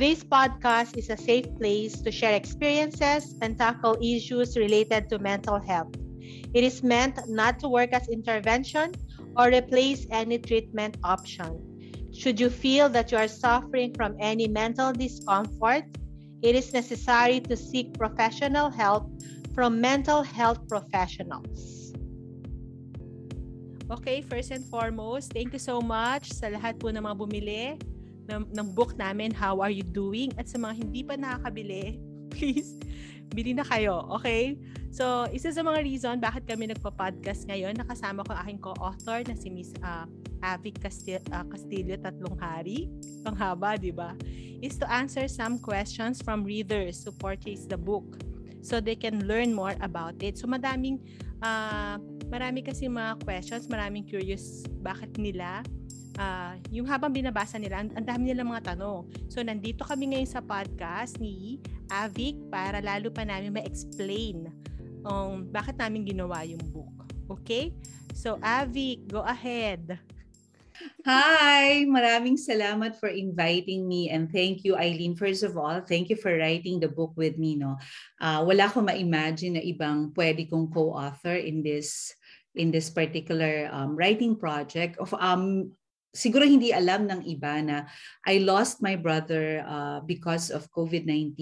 This podcast is a safe place to share experiences and tackle issues related to mental health. It is meant not to work as intervention or replace any treatment option. Should you feel that you are suffering from any mental discomfort, it is necessary to seek professional help from mental health professionals. Okay, first and foremost, thank you so much sa lahat po ng mga bumili ng, ng book namin, How Are You Doing? At sa mga hindi pa nakakabili, please, bili na kayo, okay? So, isa sa mga reason bakit kami nagpa-podcast ngayon, nakasama ko aking co-author na si Miss uh, Avi Castillo, uh, Castillo Tatlong Hari. Panghaba, di ba? Is to answer some questions from readers who purchase the book so they can learn more about it. So, madaming, uh, marami kasi mga questions, maraming curious bakit nila uh, yung habang binabasa nila, ang, ang dami nila mga tanong. So, nandito kami ngayon sa podcast ni Avic para lalo pa namin ma-explain um, bakit namin ginawa yung book. Okay? So, Avic, go ahead. Hi! Maraming salamat for inviting me and thank you, Eileen. First of all, thank you for writing the book with me. No? Uh, wala ko ma-imagine na ibang pwede kong co-author in this in this particular um, writing project of um siguro hindi alam ng iba na I lost my brother uh, because of COVID-19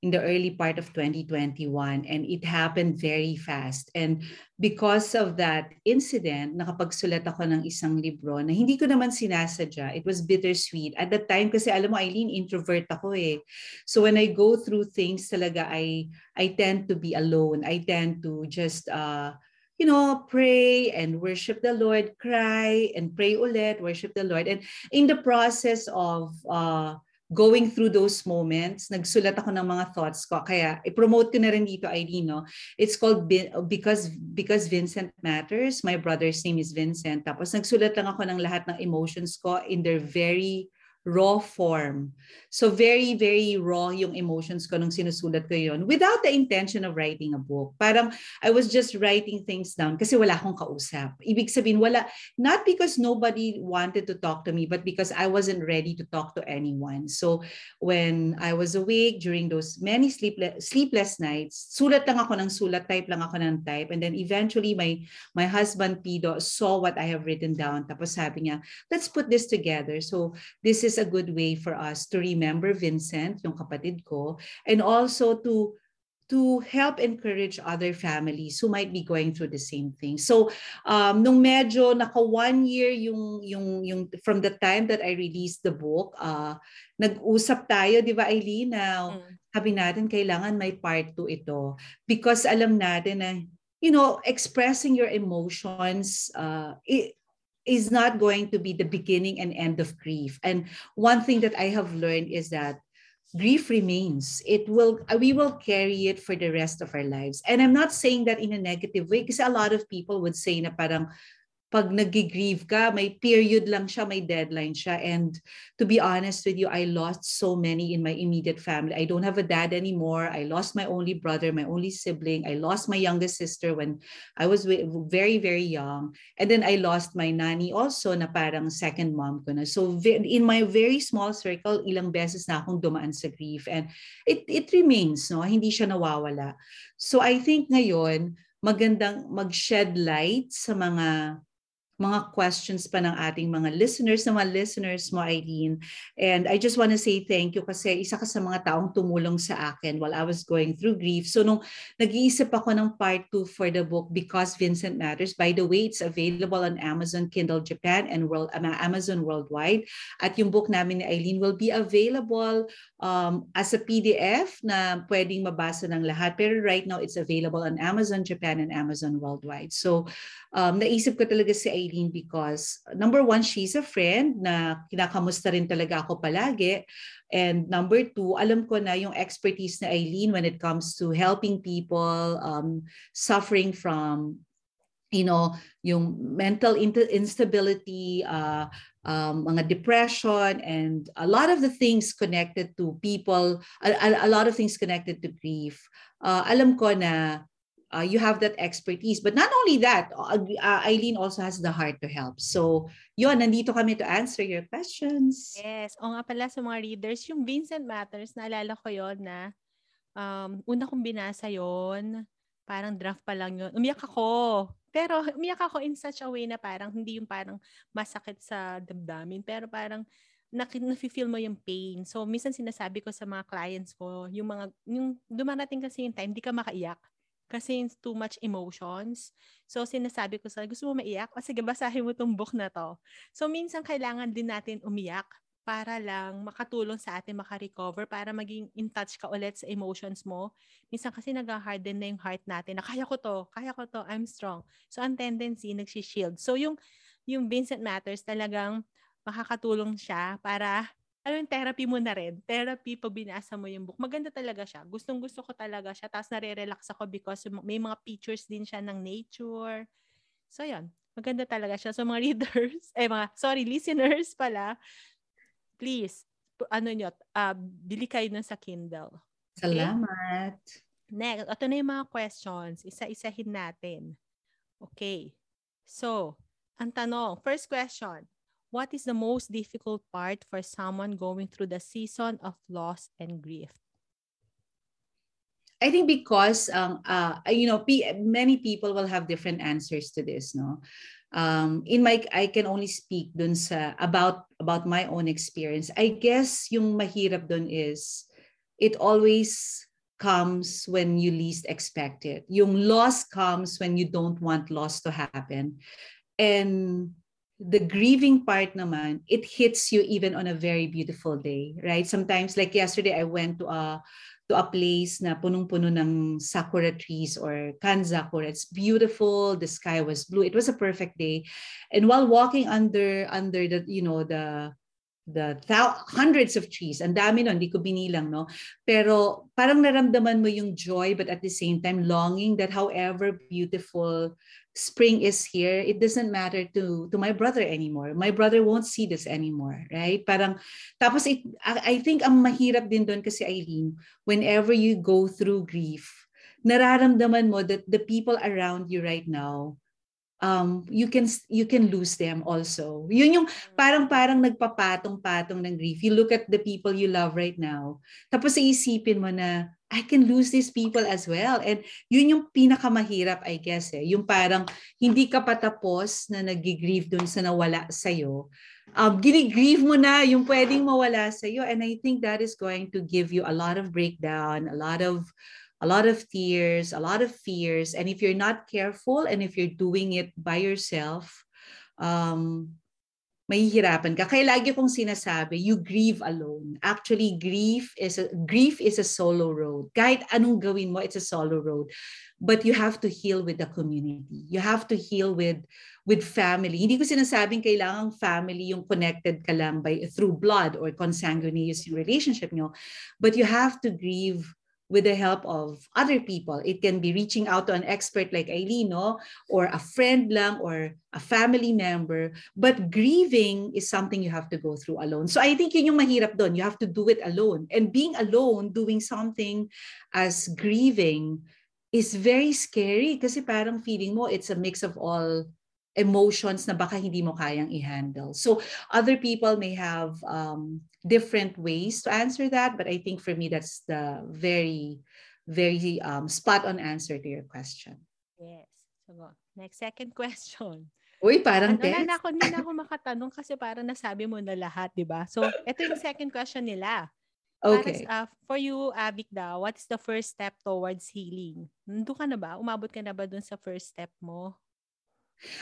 in the early part of 2021 and it happened very fast. And because of that incident, nakapagsulat ako ng isang libro na hindi ko naman sinasadya. It was bittersweet. At that time, kasi alam mo, Eileen, introvert ako eh. So when I go through things talaga, I, I tend to be alone. I tend to just... Uh, you know, pray and worship the Lord, cry and pray ulit, worship the Lord. And in the process of uh, going through those moments, nagsulat ako ng mga thoughts ko. Kaya i-promote ko na rin dito, Irene, no? It's called Because Because Vincent Matters. My brother's name is Vincent. Tapos nagsulat lang ako ng lahat ng emotions ko in their very raw form. So very, very raw yung emotions ko nung sinusulat ko yon without the intention of writing a book. Parang I was just writing things down kasi wala akong kausap. Ibig sabihin, wala, not because nobody wanted to talk to me, but because I wasn't ready to talk to anyone. So when I was awake during those many sleepless, sleepless nights, sulat lang ako ng sulat, type lang ako ng type. And then eventually my, my husband, Pido, saw what I have written down. Tapos sabi niya, let's put this together. So this is is a good way for us to remember Vincent, yung kapatid ko, and also to to help encourage other families who might be going through the same thing. So, um, nung medyo naka one year yung, yung, yung from the time that I released the book, uh, nag-usap tayo, di ba Eileen, na mm. sabi natin kailangan may part 2 ito. Because alam natin na, you know, expressing your emotions, uh, it, is not going to be the beginning and end of grief. And one thing that I have learned is that grief remains. It will uh, we will carry it for the rest of our lives. And I'm not saying that in a negative way because a lot of people would say na parang pag nag-grieve ka, may period lang siya, may deadline siya. And to be honest with you, I lost so many in my immediate family. I don't have a dad anymore. I lost my only brother, my only sibling. I lost my youngest sister when I was very, very young. And then I lost my nanny also na parang second mom ko na. So in my very small circle, ilang beses na akong dumaan sa grief. And it, it remains, no? hindi siya nawawala. So I think ngayon, magandang mag-shed light sa mga mga questions pa ng ating mga listeners, na mga listeners mo, Eileen. And I just want to say thank you kasi isa ka sa mga taong tumulong sa akin while I was going through grief. So nung nag-iisip ako ng part 2 for the book, Because Vincent Matters, by the way, it's available on Amazon Kindle Japan and World, Amazon Worldwide. At yung book namin ni Eileen will be available um, as a PDF na pwedeng mabasa ng lahat. Pero right now, it's available on Amazon Japan and Amazon Worldwide. So um, naisip ko talaga si Eileen Eileen because number one, she's a friend na kinakamusta rin talaga ako palagi. And number two, alam ko na yung expertise na Eileen when it comes to helping people um, suffering from you know, yung mental instability, uh, um, mga depression, and a lot of the things connected to people, a, a lot of things connected to grief. Uh, alam ko na uh, you have that expertise. But not only that, uh, uh, Eileen also has the heart to help. So, yun, nandito kami to answer your questions. Yes. O nga pala sa mga readers, yung Vincent Matters, naalala ko yon na um, una kong binasa yon parang draft pa lang yun. Umiyak ako. Pero umiyak ako in such a way na parang hindi yung parang masakit sa damdamin. Pero parang nafe-feel mo yung pain. So, minsan sinasabi ko sa mga clients ko, yung mga, yung dumarating kasi yung time, hindi ka makaiyak kasi too much emotions. So, sinasabi ko sa, gusto mo maiyak? O sige, basahin mo tong book na to. So, minsan kailangan din natin umiyak para lang makatulong sa atin makarecover, para maging in touch ka ulit sa emotions mo. Minsan kasi nag-harden na yung heart natin na kaya ko to, kaya ko to, I'm strong. So, ang tendency, nagsishield. So, yung, yung Vincent Matters talagang makakatulong siya para ano yung therapy mo na rin. Therapy pag binasa mo yung book. Maganda talaga siya. Gustong gusto ko talaga siya. Tapos nare-relax ako because may mga pictures din siya ng nature. So, yan. Maganda talaga siya. So, mga readers, eh mga, sorry, listeners pala, please, ano nyo, uh, bili kayo nun sa Kindle. Okay? Salamat. Next, ito na yung mga questions. Isa-isahin natin. Okay. So, ang tanong, first question, what is the most difficult part for someone going through the season of loss and grief? I think because um, uh, you know, many people will have different answers to this. No, um, in my I can only speak dun sa about about my own experience. I guess yung mahirap dun is it always comes when you least expect it. Yung loss comes when you don't want loss to happen, and the grieving part naman, it hits you even on a very beautiful day, right? Sometimes, like yesterday, I went to a to a place na punong-puno ng sakura trees or kanzakura. It's beautiful. The sky was blue. It was a perfect day. And while walking under under the you know the the thou- hundreds of trees. Ang dami nun, hindi ko binilang, no? Pero parang naramdaman mo yung joy but at the same time longing that however beautiful spring is here, it doesn't matter to to my brother anymore. My brother won't see this anymore, right? Parang tapos it, I, I think ang mahirap din doon kasi Eileen, whenever you go through grief, nararamdaman mo that the people around you right now um you can you can lose them also. Yun yung parang parang nagpapatong-patong ng grief. You look at the people you love right now. Tapos iisipin mo na I can lose these people as well. And yun yung pinakamahirap, I guess, eh. Yung parang hindi ka patapos na nag-grieve dun sa nawala sa'yo. Um, gini-grieve mo na yung pwedeng mawala sa'yo. And I think that is going to give you a lot of breakdown, a lot of a lot of tears, a lot of fears. And if you're not careful and if you're doing it by yourself, um, mahihirapan ka. Kaya lagi kong sinasabi, you grieve alone. Actually, grief is a, grief is a solo road. Kahit anong gawin mo, it's a solo road. But you have to heal with the community. You have to heal with with family. Hindi ko sinasabing kailangang family yung connected ka lang by through blood or consanguineous relationship nyo. But you have to grieve with the help of other people. It can be reaching out to an expert like Eileen, no? or a friend lang, or a family member. But grieving is something you have to go through alone. So I think yun yung mahirap doon. You have to do it alone. And being alone, doing something as grieving is very scary kasi parang feeling mo it's a mix of all emotions na baka hindi mo kayang i-handle. So other people may have um, different ways to answer that, but I think for me that's the very, very um, spot on answer to your question. Yes. So next second question. Uy, parang ano, test. Na ako, hindi na ako makatanong kasi parang nasabi mo na lahat, di ba? So, ito yung second question nila. Okay. Para, uh, for you, Avik daw, what is the first step towards healing? Nandun ka na ba? Umabot ka na ba dun sa first step mo?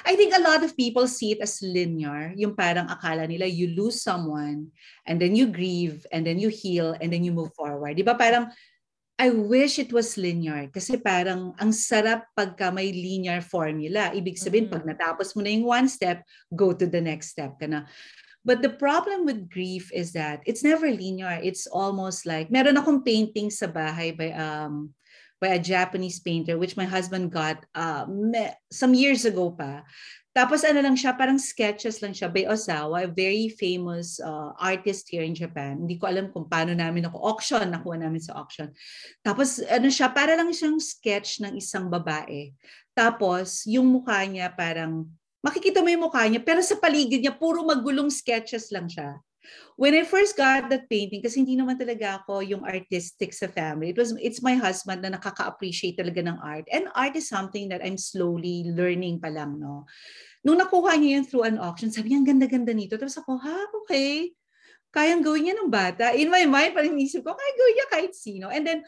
I think a lot of people see it as linear. Yung parang akala nila you lose someone and then you grieve and then you heal and then you move forward. Di ba parang I wish it was linear kasi parang ang sarap pagka may linear formula. Ibig sabihin, mm-hmm. pag natapos mo na yung one step, go to the next step ka na. But the problem with grief is that it's never linear. It's almost like, meron akong painting sa bahay by um, by a Japanese painter, which my husband got uh, some years ago pa. Tapos ano lang siya, parang sketches lang siya by Osawa, a very famous uh, artist here in Japan. Hindi ko alam kung paano namin ako auction, nakuha namin sa auction. Tapos ano siya, para lang siyang sketch ng isang babae. Tapos yung mukha niya parang makikita mo yung mukha niya pero sa paligid niya puro magulong sketches lang siya. When I first got that painting, kasi hindi naman talaga ako yung artistic sa family. It was, it's my husband na nakaka-appreciate talaga ng art. And art is something that I'm slowly learning pa lang, no? Nung nakuha niya yun through an auction, sabi niya, ang ganda-ganda nito. Tapos ako, ha, okay. Kayang gawin niya ng bata. In my mind, parang inisip ko, kaya gawin niya kahit sino. And then,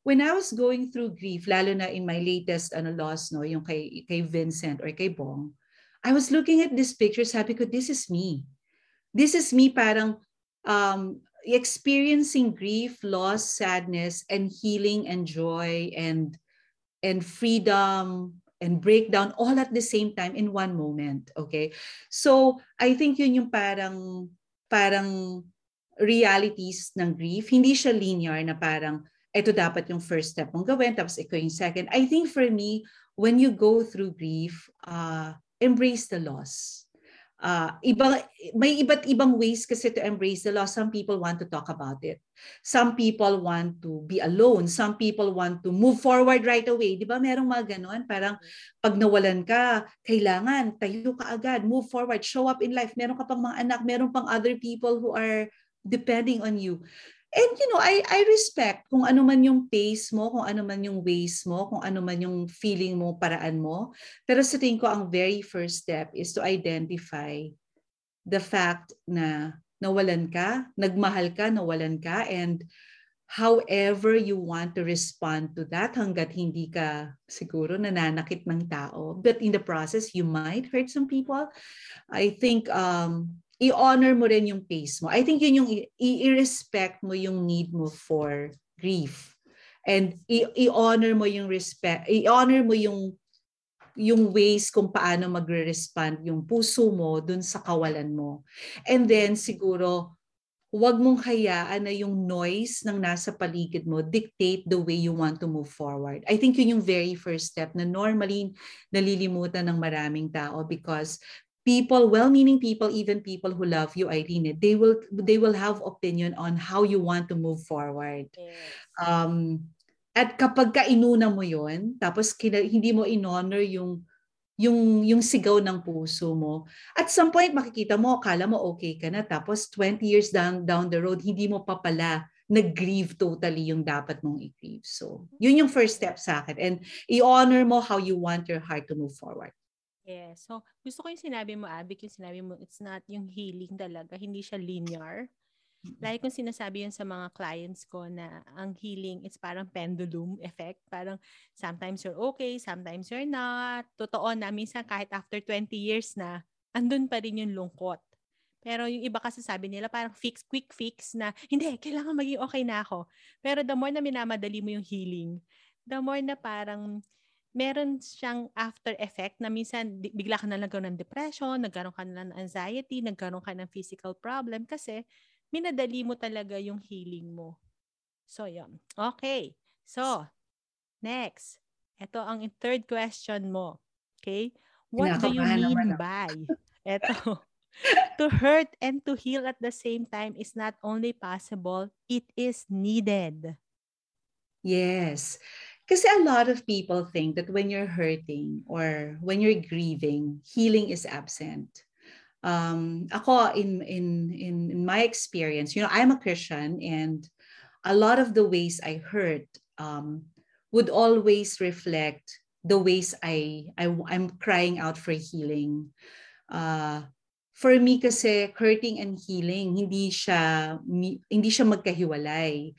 when I was going through grief, lalo na in my latest ano, loss, no, yung kay, kay Vincent or kay Bong, I was looking at this picture, sabi ko, this is me this is me parang um, experiencing grief, loss, sadness, and healing and joy and and freedom and breakdown all at the same time in one moment. Okay? So, I think yun yung parang parang realities ng grief. Hindi siya linear na parang ito dapat yung first step mong gawin, tapos ikaw yung second. I think for me, when you go through grief, uh, embrace the loss uh, iba, may iba't ibang ways kasi to embrace the loss. Some people want to talk about it. Some people want to be alone. Some people want to move forward right away. Di ba merong mga ganon? Parang pag nawalan ka, kailangan tayo ka agad, move forward, show up in life. Meron ka pang mga anak, meron pang other people who are depending on you. And you know, I I respect kung ano man yung pace mo, kung ano man yung ways mo, kung ano man yung feeling mo, paraan mo. Pero sa tingin ko ang very first step is to identify the fact na nawalan ka, nagmahal ka, nawalan ka and however you want to respond to that hanggat hindi ka siguro nananakit ng tao. But in the process, you might hurt some people. I think um, i-honor mo rin yung pace mo. I think yun yung i-respect mo yung need mo for grief. And i-honor mo yung respect, i-honor mo yung yung ways kung paano magre-respond yung puso mo dun sa kawalan mo. And then siguro huwag mong hayaan na yung noise ng nasa paligid mo dictate the way you want to move forward. I think yun yung very first step na normally nalilimutan ng maraming tao because people well-meaning people even people who love you Irene they will they will have opinion on how you want to move forward yes. um at kapag ka inuna mo yon tapos kina, hindi mo inhonor yung yung yung sigaw ng puso mo at some point makikita mo akala mo okay ka na tapos 20 years down down the road hindi mo pa pala nag-grieve totally yung dapat mong i-grieve. So, yun yung first step sa akin. And i-honor mo how you want your heart to move forward. Yes. So, gusto ko yung sinabi mo, Abik, yung sinabi mo, it's not yung healing talaga. Hindi siya linear. Like kung sinasabi yun sa mga clients ko na ang healing, it's parang pendulum effect. Parang sometimes you're okay, sometimes you're not. Totoo na, minsan kahit after 20 years na, andun pa rin yung lungkot. Pero yung iba kasi sabi nila parang fix, quick fix na, hindi, kailangan maging okay na ako. Pero the more na minamadali mo yung healing, the more na parang meron siyang after effect na minsan bigla ka na nagkaroon ng depression, nagkaroon ka na ng anxiety, nagkaroon ka ng physical problem kasi minadali mo talaga yung healing mo. So, yun. Okay. So, next. Ito ang third question mo. Okay? What do you mean by? Ito. to hurt and to heal at the same time is not only possible, it is needed. Yes. Kasi a lot of people think that when you're hurting or when you're grieving, healing is absent. Um, ako, in, in, in, in my experience, you know, I'm a Christian and a lot of the ways I hurt um, would always reflect the ways I, I I'm crying out for healing. Uh, for me kasi hurting and healing hindi siya hindi siya magkahiwalay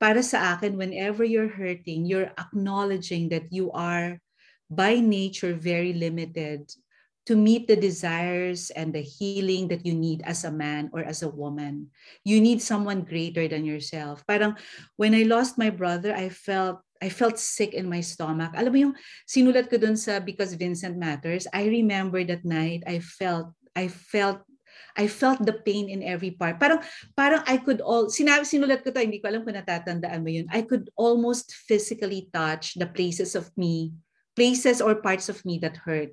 para sa akin, whenever you're hurting, you're acknowledging that you are by nature very limited to meet the desires and the healing that you need as a man or as a woman. You need someone greater than yourself. Parang when I lost my brother, I felt I felt sick in my stomach. Alam mo yung sinulat ko dun sa Because Vincent Matters, I remember that night I felt I felt I felt the pain in every part. Parang, parang I could all, sinabi, sinulat ko to, hindi ko alam kung natatandaan mo yun. I could almost physically touch the places of me places or parts of me that hurt.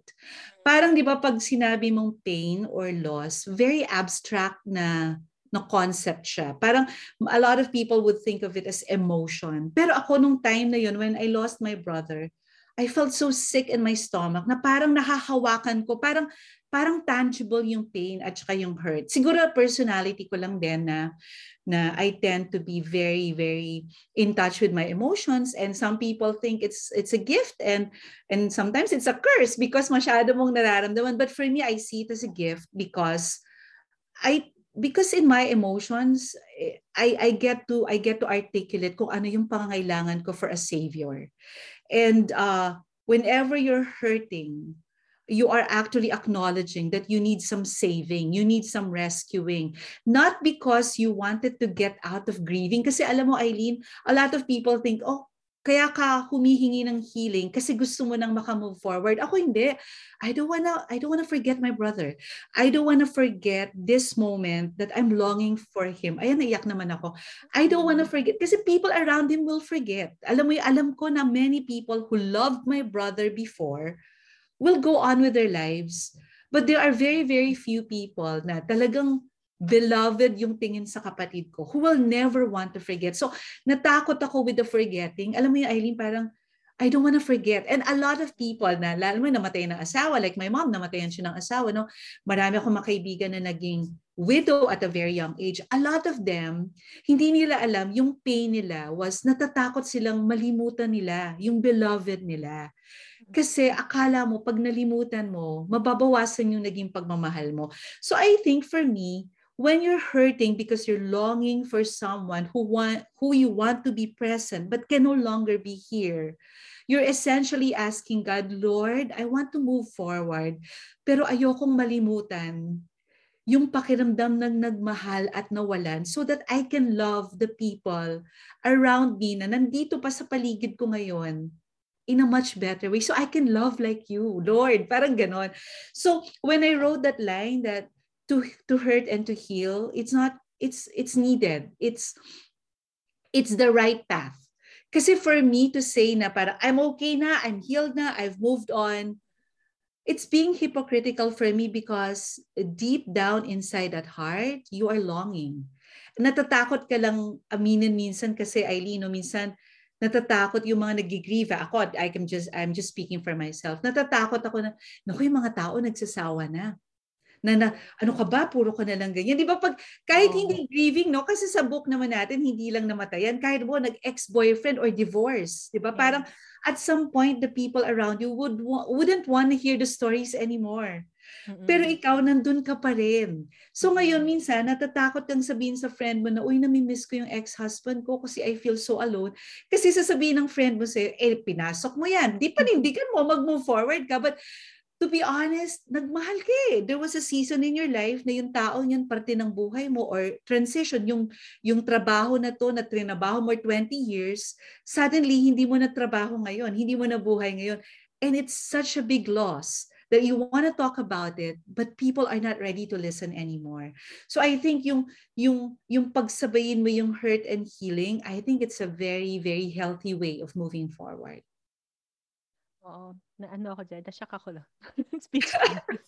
Parang 'di ba pag sinabi mong pain or loss, very abstract na na concept siya. Parang a lot of people would think of it as emotion. Pero ako nung time na yun, when I lost my brother, I felt so sick in my stomach na parang nahahawakan ko, parang parang tangible yung pain at saka yung hurt. Siguro personality ko lang din na na I tend to be very very in touch with my emotions and some people think it's it's a gift and and sometimes it's a curse because masyado mong nararamdaman but for me I see it as a gift because I because in my emotions I I get to I get to articulate kung ano yung pangangailangan ko for a savior and uh whenever you're hurting you are actually acknowledging that you need some saving, you need some rescuing. Not because you wanted to get out of grieving. Kasi alam mo, Eileen, a lot of people think, oh, kaya ka humihingi ng healing kasi gusto mo nang makamove forward. Ako hindi. I don't wanna, I don't wanna forget my brother. I don't wanna forget this moment that I'm longing for him. Ayan, naiyak naman ako. I don't wanna forget kasi people around him will forget. Alam mo, alam ko na many people who loved my brother before will go on with their lives. But there are very, very few people na talagang beloved yung tingin sa kapatid ko who will never want to forget. So, natakot ako with the forgetting. Alam mo yung Eileen, parang, I don't want to forget. And a lot of people na, lalo mo namatay ng asawa, like my mom, namatayan siya ng asawa, no? Marami akong makaibigan na naging widow at a very young age. A lot of them, hindi nila alam, yung pain nila was natatakot silang malimutan nila, yung beloved nila. Kasi akala mo, pag nalimutan mo, mababawasan yung naging pagmamahal mo. So I think for me, when you're hurting because you're longing for someone who want who you want to be present but can no longer be here, you're essentially asking God, Lord, I want to move forward, pero ayokong malimutan yung pakiramdam ng nagmahal at nawalan so that I can love the people around me na nandito pa sa paligid ko ngayon in a much better way. So I can love like you, Lord. Parang ganon. So when I wrote that line that to to hurt and to heal, it's not it's it's needed. It's it's the right path. Kasi for me to say na para I'm okay na, I'm healed na, I've moved on, it's being hypocritical for me because deep down inside that heart, you are longing. Natatakot ka lang aminin minsan kasi Eileen, no, minsan natatakot yung mga nagigrieve. Ako, I can just, I'm just speaking for myself. Natatakot ako na, naku, yung mga tao nagsasawa na. Na, na ano ka ba, puro ka na lang ganyan. Di ba pag, kahit oh. hindi grieving, no? Kasi sa book naman natin, hindi lang namatayan. Kahit mo, nag-ex-boyfriend or divorce. Di ba? Yeah. Parang, at some point, the people around you would wouldn't want to hear the stories anymore. Pero ikaw, nandun ka pa rin. So ngayon, minsan, natatakot kang sabihin sa friend mo na, uy, namimiss ko yung ex-husband ko kasi I feel so alone. Kasi sasabihin ng friend mo sa'yo, eh, pinasok mo yan. Di panindigan mo, mag-move forward ka. But to be honest, nagmahal ka eh. There was a season in your life na yung tao yan parte ng buhay mo or transition, yung, yung trabaho na to na trinabaho mo 20 years, suddenly hindi mo na trabaho ngayon, hindi mo na buhay ngayon. And it's such a big loss that you want to talk about it but people are not ready to listen anymore. So I think yung yung yung pagsabayin mo yung hurt and healing, I think it's a very very healthy way of moving forward. Oo, na ano ako diyan, na-shock ako lang. Speechless.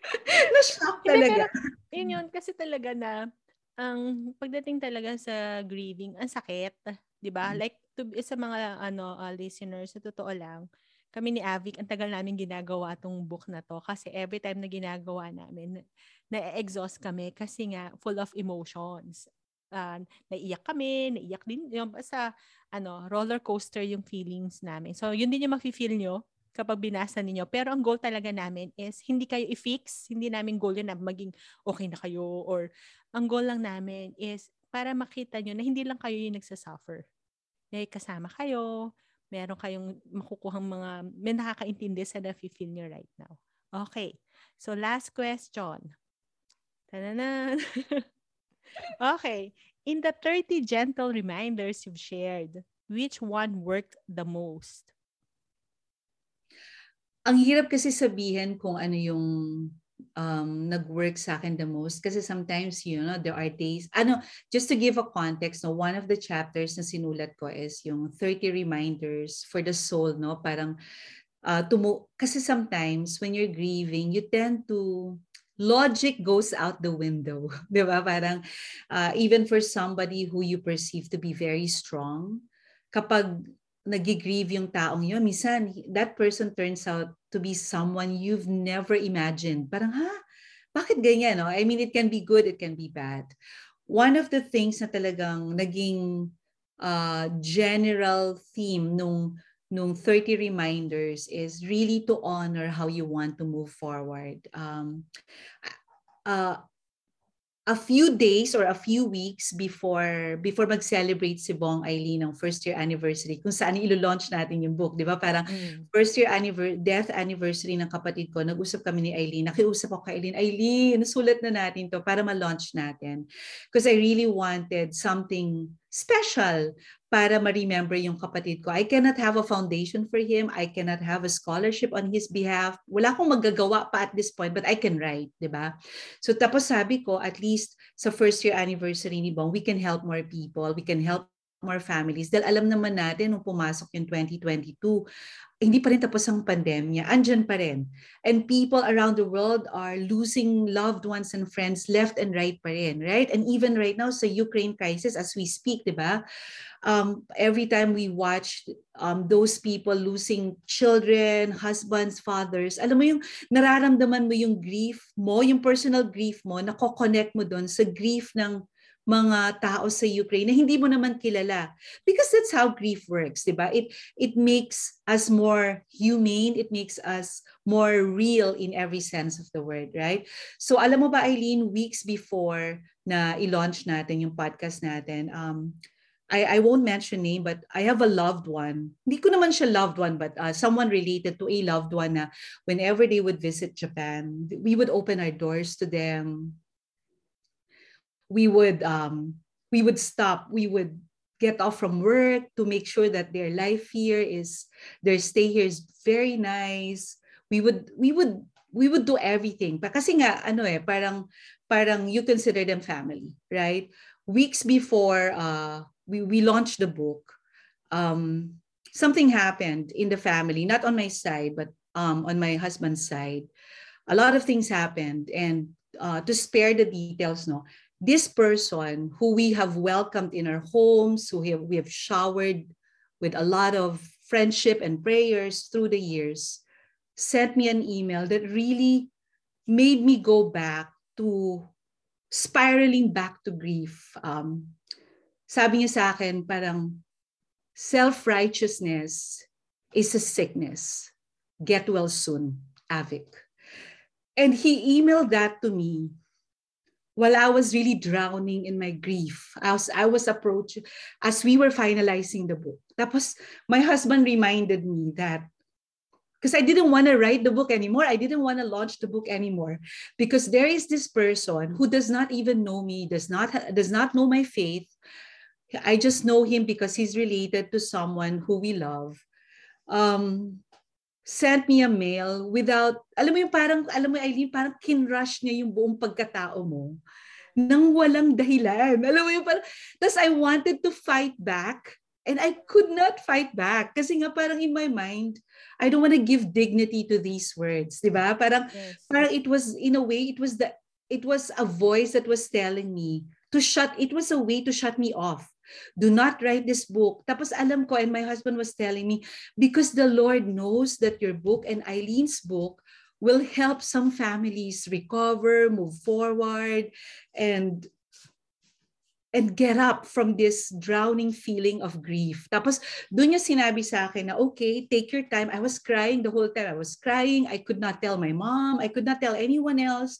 na-shock talaga. Pero, yun yun, kasi talaga na ang pagdating talaga sa grieving, ang sakit, 'di ba? Mm-hmm. Like to sa mga ano uh, listeners, sa totoo lang, kami ni Avic, ang tagal namin ginagawa tong book na to kasi every time na ginagawa namin, na-exhaust kami kasi nga full of emotions. Uh, naiyak kami, naiyak din, yung basta ano, roller coaster yung feelings namin. So, yun din yung mafe-feel nyo kapag binasa ninyo. Pero ang goal talaga namin is hindi kayo i-fix, hindi namin goal yun na maging okay na kayo or ang goal lang namin is para makita nyo na hindi lang kayo yung nagsasuffer. May kasama kayo, meron kayong makukuhang mga, may nakakaintindi sa nafe-feel nyo right now. Okay. So, last question. Tananan. okay. In the 30 gentle reminders you've shared, which one worked the most? Ang hirap kasi sabihin kung ano yung um, nag-work sa akin the most kasi sometimes, you know, there are days, ano, just to give a context, no, one of the chapters na sinulat ko is yung 30 reminders for the soul, no, parang uh, tumu- kasi sometimes when you're grieving, you tend to logic goes out the window. Di ba? Parang uh, even for somebody who you perceive to be very strong, kapag nagigrieve yung taong yun, minsan that person turns out to be someone you've never imagined. Parang, ha? Bakit ganyan? No? I mean, it can be good, it can be bad. One of the things na talagang naging uh, general theme nung nung 30 reminders is really to honor how you want to move forward. Um, uh, a few days or a few weeks before before mag-celebrate si Bong Eileen ng first year anniversary kung saan ilo-launch natin yung book, 'di ba? Parang mm. first year anniversary death anniversary ng kapatid ko, nag-usap kami ni Eileen. Nakiusap ako kay Eileen, Eileen, nasulat na natin 'to para ma-launch natin. Because I really wanted something special para ma-remember yung kapatid ko. I cannot have a foundation for him. I cannot have a scholarship on his behalf. Wala akong magagawa pa at this point, but I can write, di ba? So tapos sabi ko, at least sa first year anniversary ni Bong, we can help more people. We can help more families. Dahil alam naman natin, nung pumasok yung 2022, hindi pa rin tapos ang pandemya, andyan pa rin. And people around the world are losing loved ones and friends left and right pa rin, right? And even right now sa Ukraine crisis, as we speak, di ba? Um, every time we watch um, those people losing children, husbands, fathers, alam mo yung nararamdaman mo yung grief mo, yung personal grief mo, nako-connect mo doon sa grief ng mga tao sa Ukraine na hindi mo naman kilala. Because that's how grief works, di ba? It, it makes us more humane, it makes us more real in every sense of the word, right? So alam mo ba, Eileen, weeks before na i-launch natin yung podcast natin, um, I, I won't mention name, but I have a loved one. Hindi ko naman siya loved one, but uh, someone related to a loved one na whenever they would visit Japan, we would open our doors to them we would um, we would stop we would get off from work to make sure that their life here is their stay here is very nice. We would we would we would do everything. Kasi nga ano eh parang parang you consider them family right? Weeks before uh we we launched the book um something happened in the family not on my side but um on my husband's side. A lot of things happened and uh, to spare the details no this person who we have welcomed in our homes, who have, we have showered with a lot of friendship and prayers through the years, sent me an email that really made me go back to spiraling back to grief. Um, sabi niya sa akin, parang self-righteousness is a sickness. Get well soon, Avik. And he emailed that to me while I was really drowning in my grief, as I was approaching, as we were finalizing the book. Tapos, my husband reminded me that because I didn't want to write the book anymore. I didn't want to launch the book anymore because there is this person who does not even know me, does not does not know my faith. I just know him because he's related to someone who we love. Um, sent me a mail without, alam mo yung parang, alam mo Eileen, parang kinrush niya yung buong pagkatao mo nang walang dahilan. Alam mo yung parang, tapos I wanted to fight back and I could not fight back kasi nga parang in my mind, I don't want to give dignity to these words, di ba? Parang, yes. parang it was, in a way, it was the, it was a voice that was telling me to shut, it was a way to shut me off Do not write this book. Tapos alam ko, and my husband was telling me, because the Lord knows that your book and Eileen's book will help some families recover, move forward, and and get up from this drowning feeling of grief. Tapos doon niya sinabi sa akin na, okay, take your time. I was crying the whole time. I was crying. I could not tell my mom. I could not tell anyone else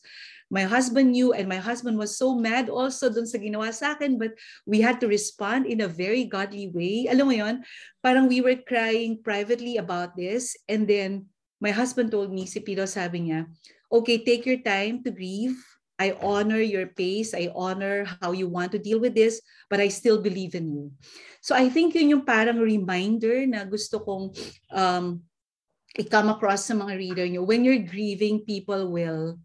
my husband knew and my husband was so mad also dun sa ginawa sa akin but we had to respond in a very godly way. Alam mo yon, parang we were crying privately about this and then my husband told me, si Piro sabi niya, okay, take your time to grieve. I honor your pace. I honor how you want to deal with this, but I still believe in you. So I think yun yung parang reminder na gusto kong um, i-come across sa mga reader nyo. When you're grieving, people will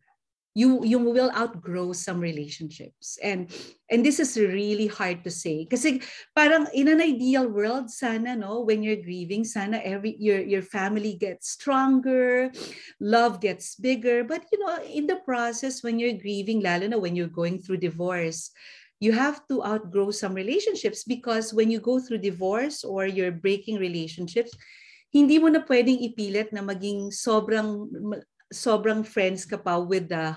you you will outgrow some relationships. And and this is really hard to say. Kasi parang in an ideal world sana no when you're grieving sana every your your family gets stronger love gets bigger. But you know in the process when you're grieving lalo na when you're going through divorce you have to outgrow some relationships because when you go through divorce or you're breaking relationships hindi mo na pwedeng ipilit na maging sobrang sobrang friends ka pa with the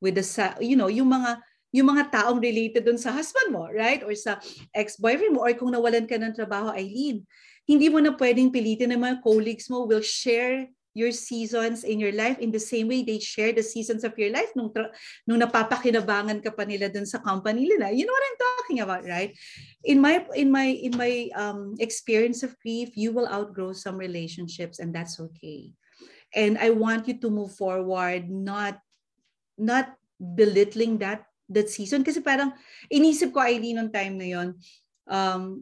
with the you know yung mga yung mga taong related dun sa husband mo, right? Or sa ex-boyfriend mo or kung nawalan ka ng trabaho, Eileen. Hindi mo na pwedeng pilitin ng mga colleagues mo will share your seasons in your life in the same way they share the seasons of your life nung, nung napapakinabangan ka pa nila dun sa company nila. You know what I'm talking about, right? In my in my in my um, experience of grief, you will outgrow some relationships and that's okay and I want you to move forward not not belittling that that season. Kasi parang inisip ko Eileen nung time na yon um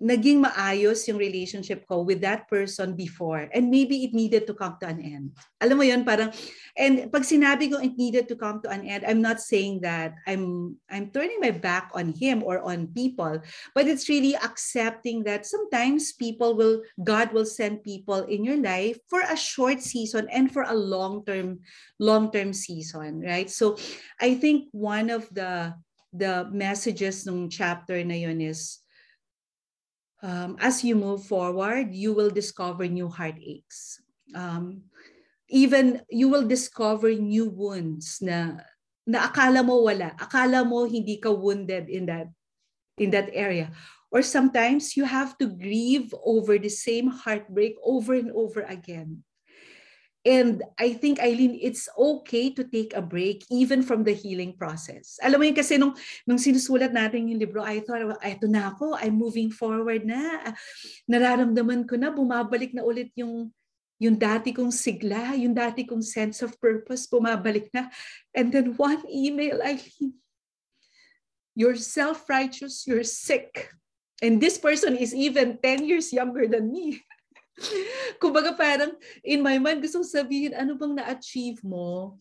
naging maayos yung relationship ko with that person before and maybe it needed to come to an end. Alam mo yun, parang, and pag sinabi ko it needed to come to an end, I'm not saying that I'm, I'm turning my back on him or on people, but it's really accepting that sometimes people will, God will send people in your life for a short season and for a long-term, long-term season, right? So I think one of the, the messages ng chapter na yun is, um, as you move forward, you will discover new heartaches. Um, even you will discover new wounds na na akala mo wala, akala mo hindi ka wounded in that in that area. Or sometimes you have to grieve over the same heartbreak over and over again. And I think, Eileen, it's okay to take a break even from the healing process. Alam mo yun kasi nung, nung sinusulat natin yung libro, I thought, eto na ako, I'm moving forward na. Nararamdaman ko na, bumabalik na ulit yung, yung dati kong sigla, yung dati kong sense of purpose, bumabalik na. And then one email, Eileen, you're self-righteous, you're sick. And this person is even 10 years younger than me. Kumbaga parang in my mind gusto sabihin ano bang na-achieve mo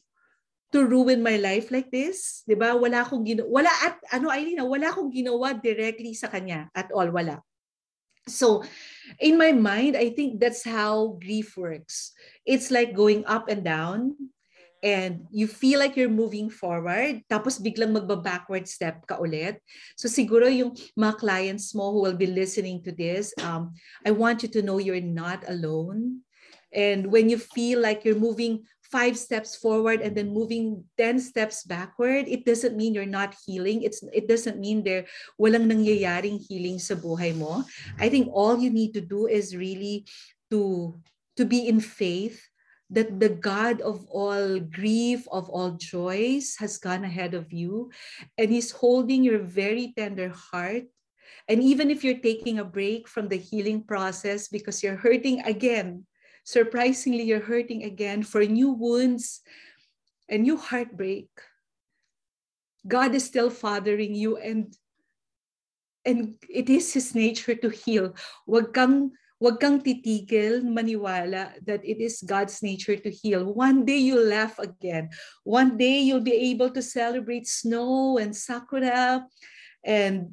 to ruin my life like this? ba? Wala akong ginawa wala at ano Eileen, wala akong ginawa directly sa kanya at all, wala. So, in my mind, I think that's how grief works. It's like going up and down and you feel like you're moving forward, tapos biglang magba-backward step ka ulit. So siguro yung mga clients mo who will be listening to this, um, I want you to know you're not alone. And when you feel like you're moving five steps forward and then moving 10 steps backward, it doesn't mean you're not healing. It's, it doesn't mean there walang nangyayaring healing sa buhay mo. I think all you need to do is really to, to be in faith that the God of all grief, of all joys, has gone ahead of you, and He's holding your very tender heart. And even if you're taking a break from the healing process because you're hurting again, surprisingly, you're hurting again for new wounds and new heartbreak, God is still fathering you and and it is his nature to heal. Wag kang Huwag kang titigil maniwala that it is God's nature to heal. One day you'll laugh again. One day you'll be able to celebrate snow and sakura and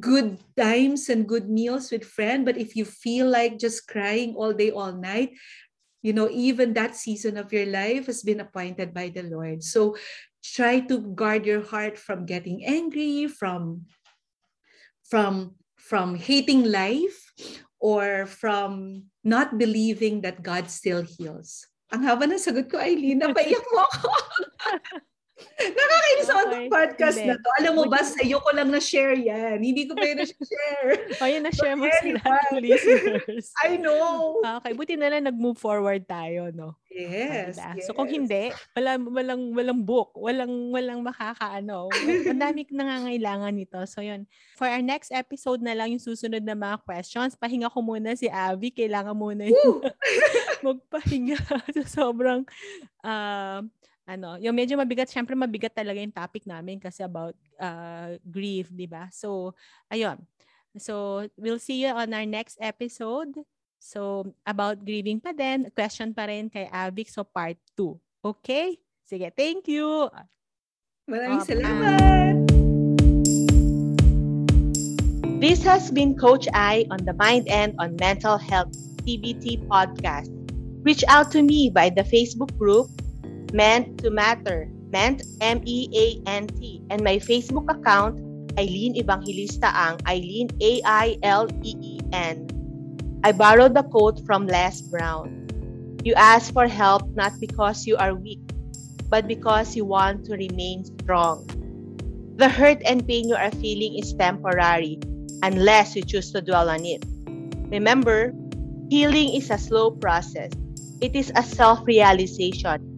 good times and good meals with friends. But if you feel like just crying all day, all night, you know, even that season of your life has been appointed by the Lord. So try to guard your heart from getting angry, from from from hating life or from not believing that God still heals? Ang haba ng sagot ko, Eileen. Napaiyak mo ako. Nakakainis ako okay. podcast Hindi. na to. Alam mo ba, sa'yo ko lang na-share yan. Hindi ko pa yun na-share. o yun, na-share mo sa listeners. I know. Okay, buti na lang nag-move forward tayo, no? Yes, yes. So kung hindi, wala, walang, walang book, walang, walang makakaano. Ang dami nangangailangan nito. So yun. For our next episode na lang yung susunod na mga questions, pahinga ko muna si Abby. Kailangan muna yung magpahinga. so sobrang, uh, ano, yung medyo mabigat, syempre mabigat talaga yung topic namin kasi about uh, grief, di ba? So, ayun. So, we'll see you on our next episode. So, about grieving pa din, question pa rin kay Avic, so part 2. Okay? Sige, thank you. Maraming Okay. salamat. This has been Coach I on the Mind and on Mental Health CBT podcast. Reach out to me by the Facebook group Meant to Matter, Meant M E A N T, and my Facebook account Eileen Evangelista Ang, Eileen A I borrowed the quote from Les Brown. You ask for help not because you are weak, but because you want to remain strong. The hurt and pain you are feeling is temporary unless you choose to dwell on it. Remember, healing is a slow process. It is a self-realization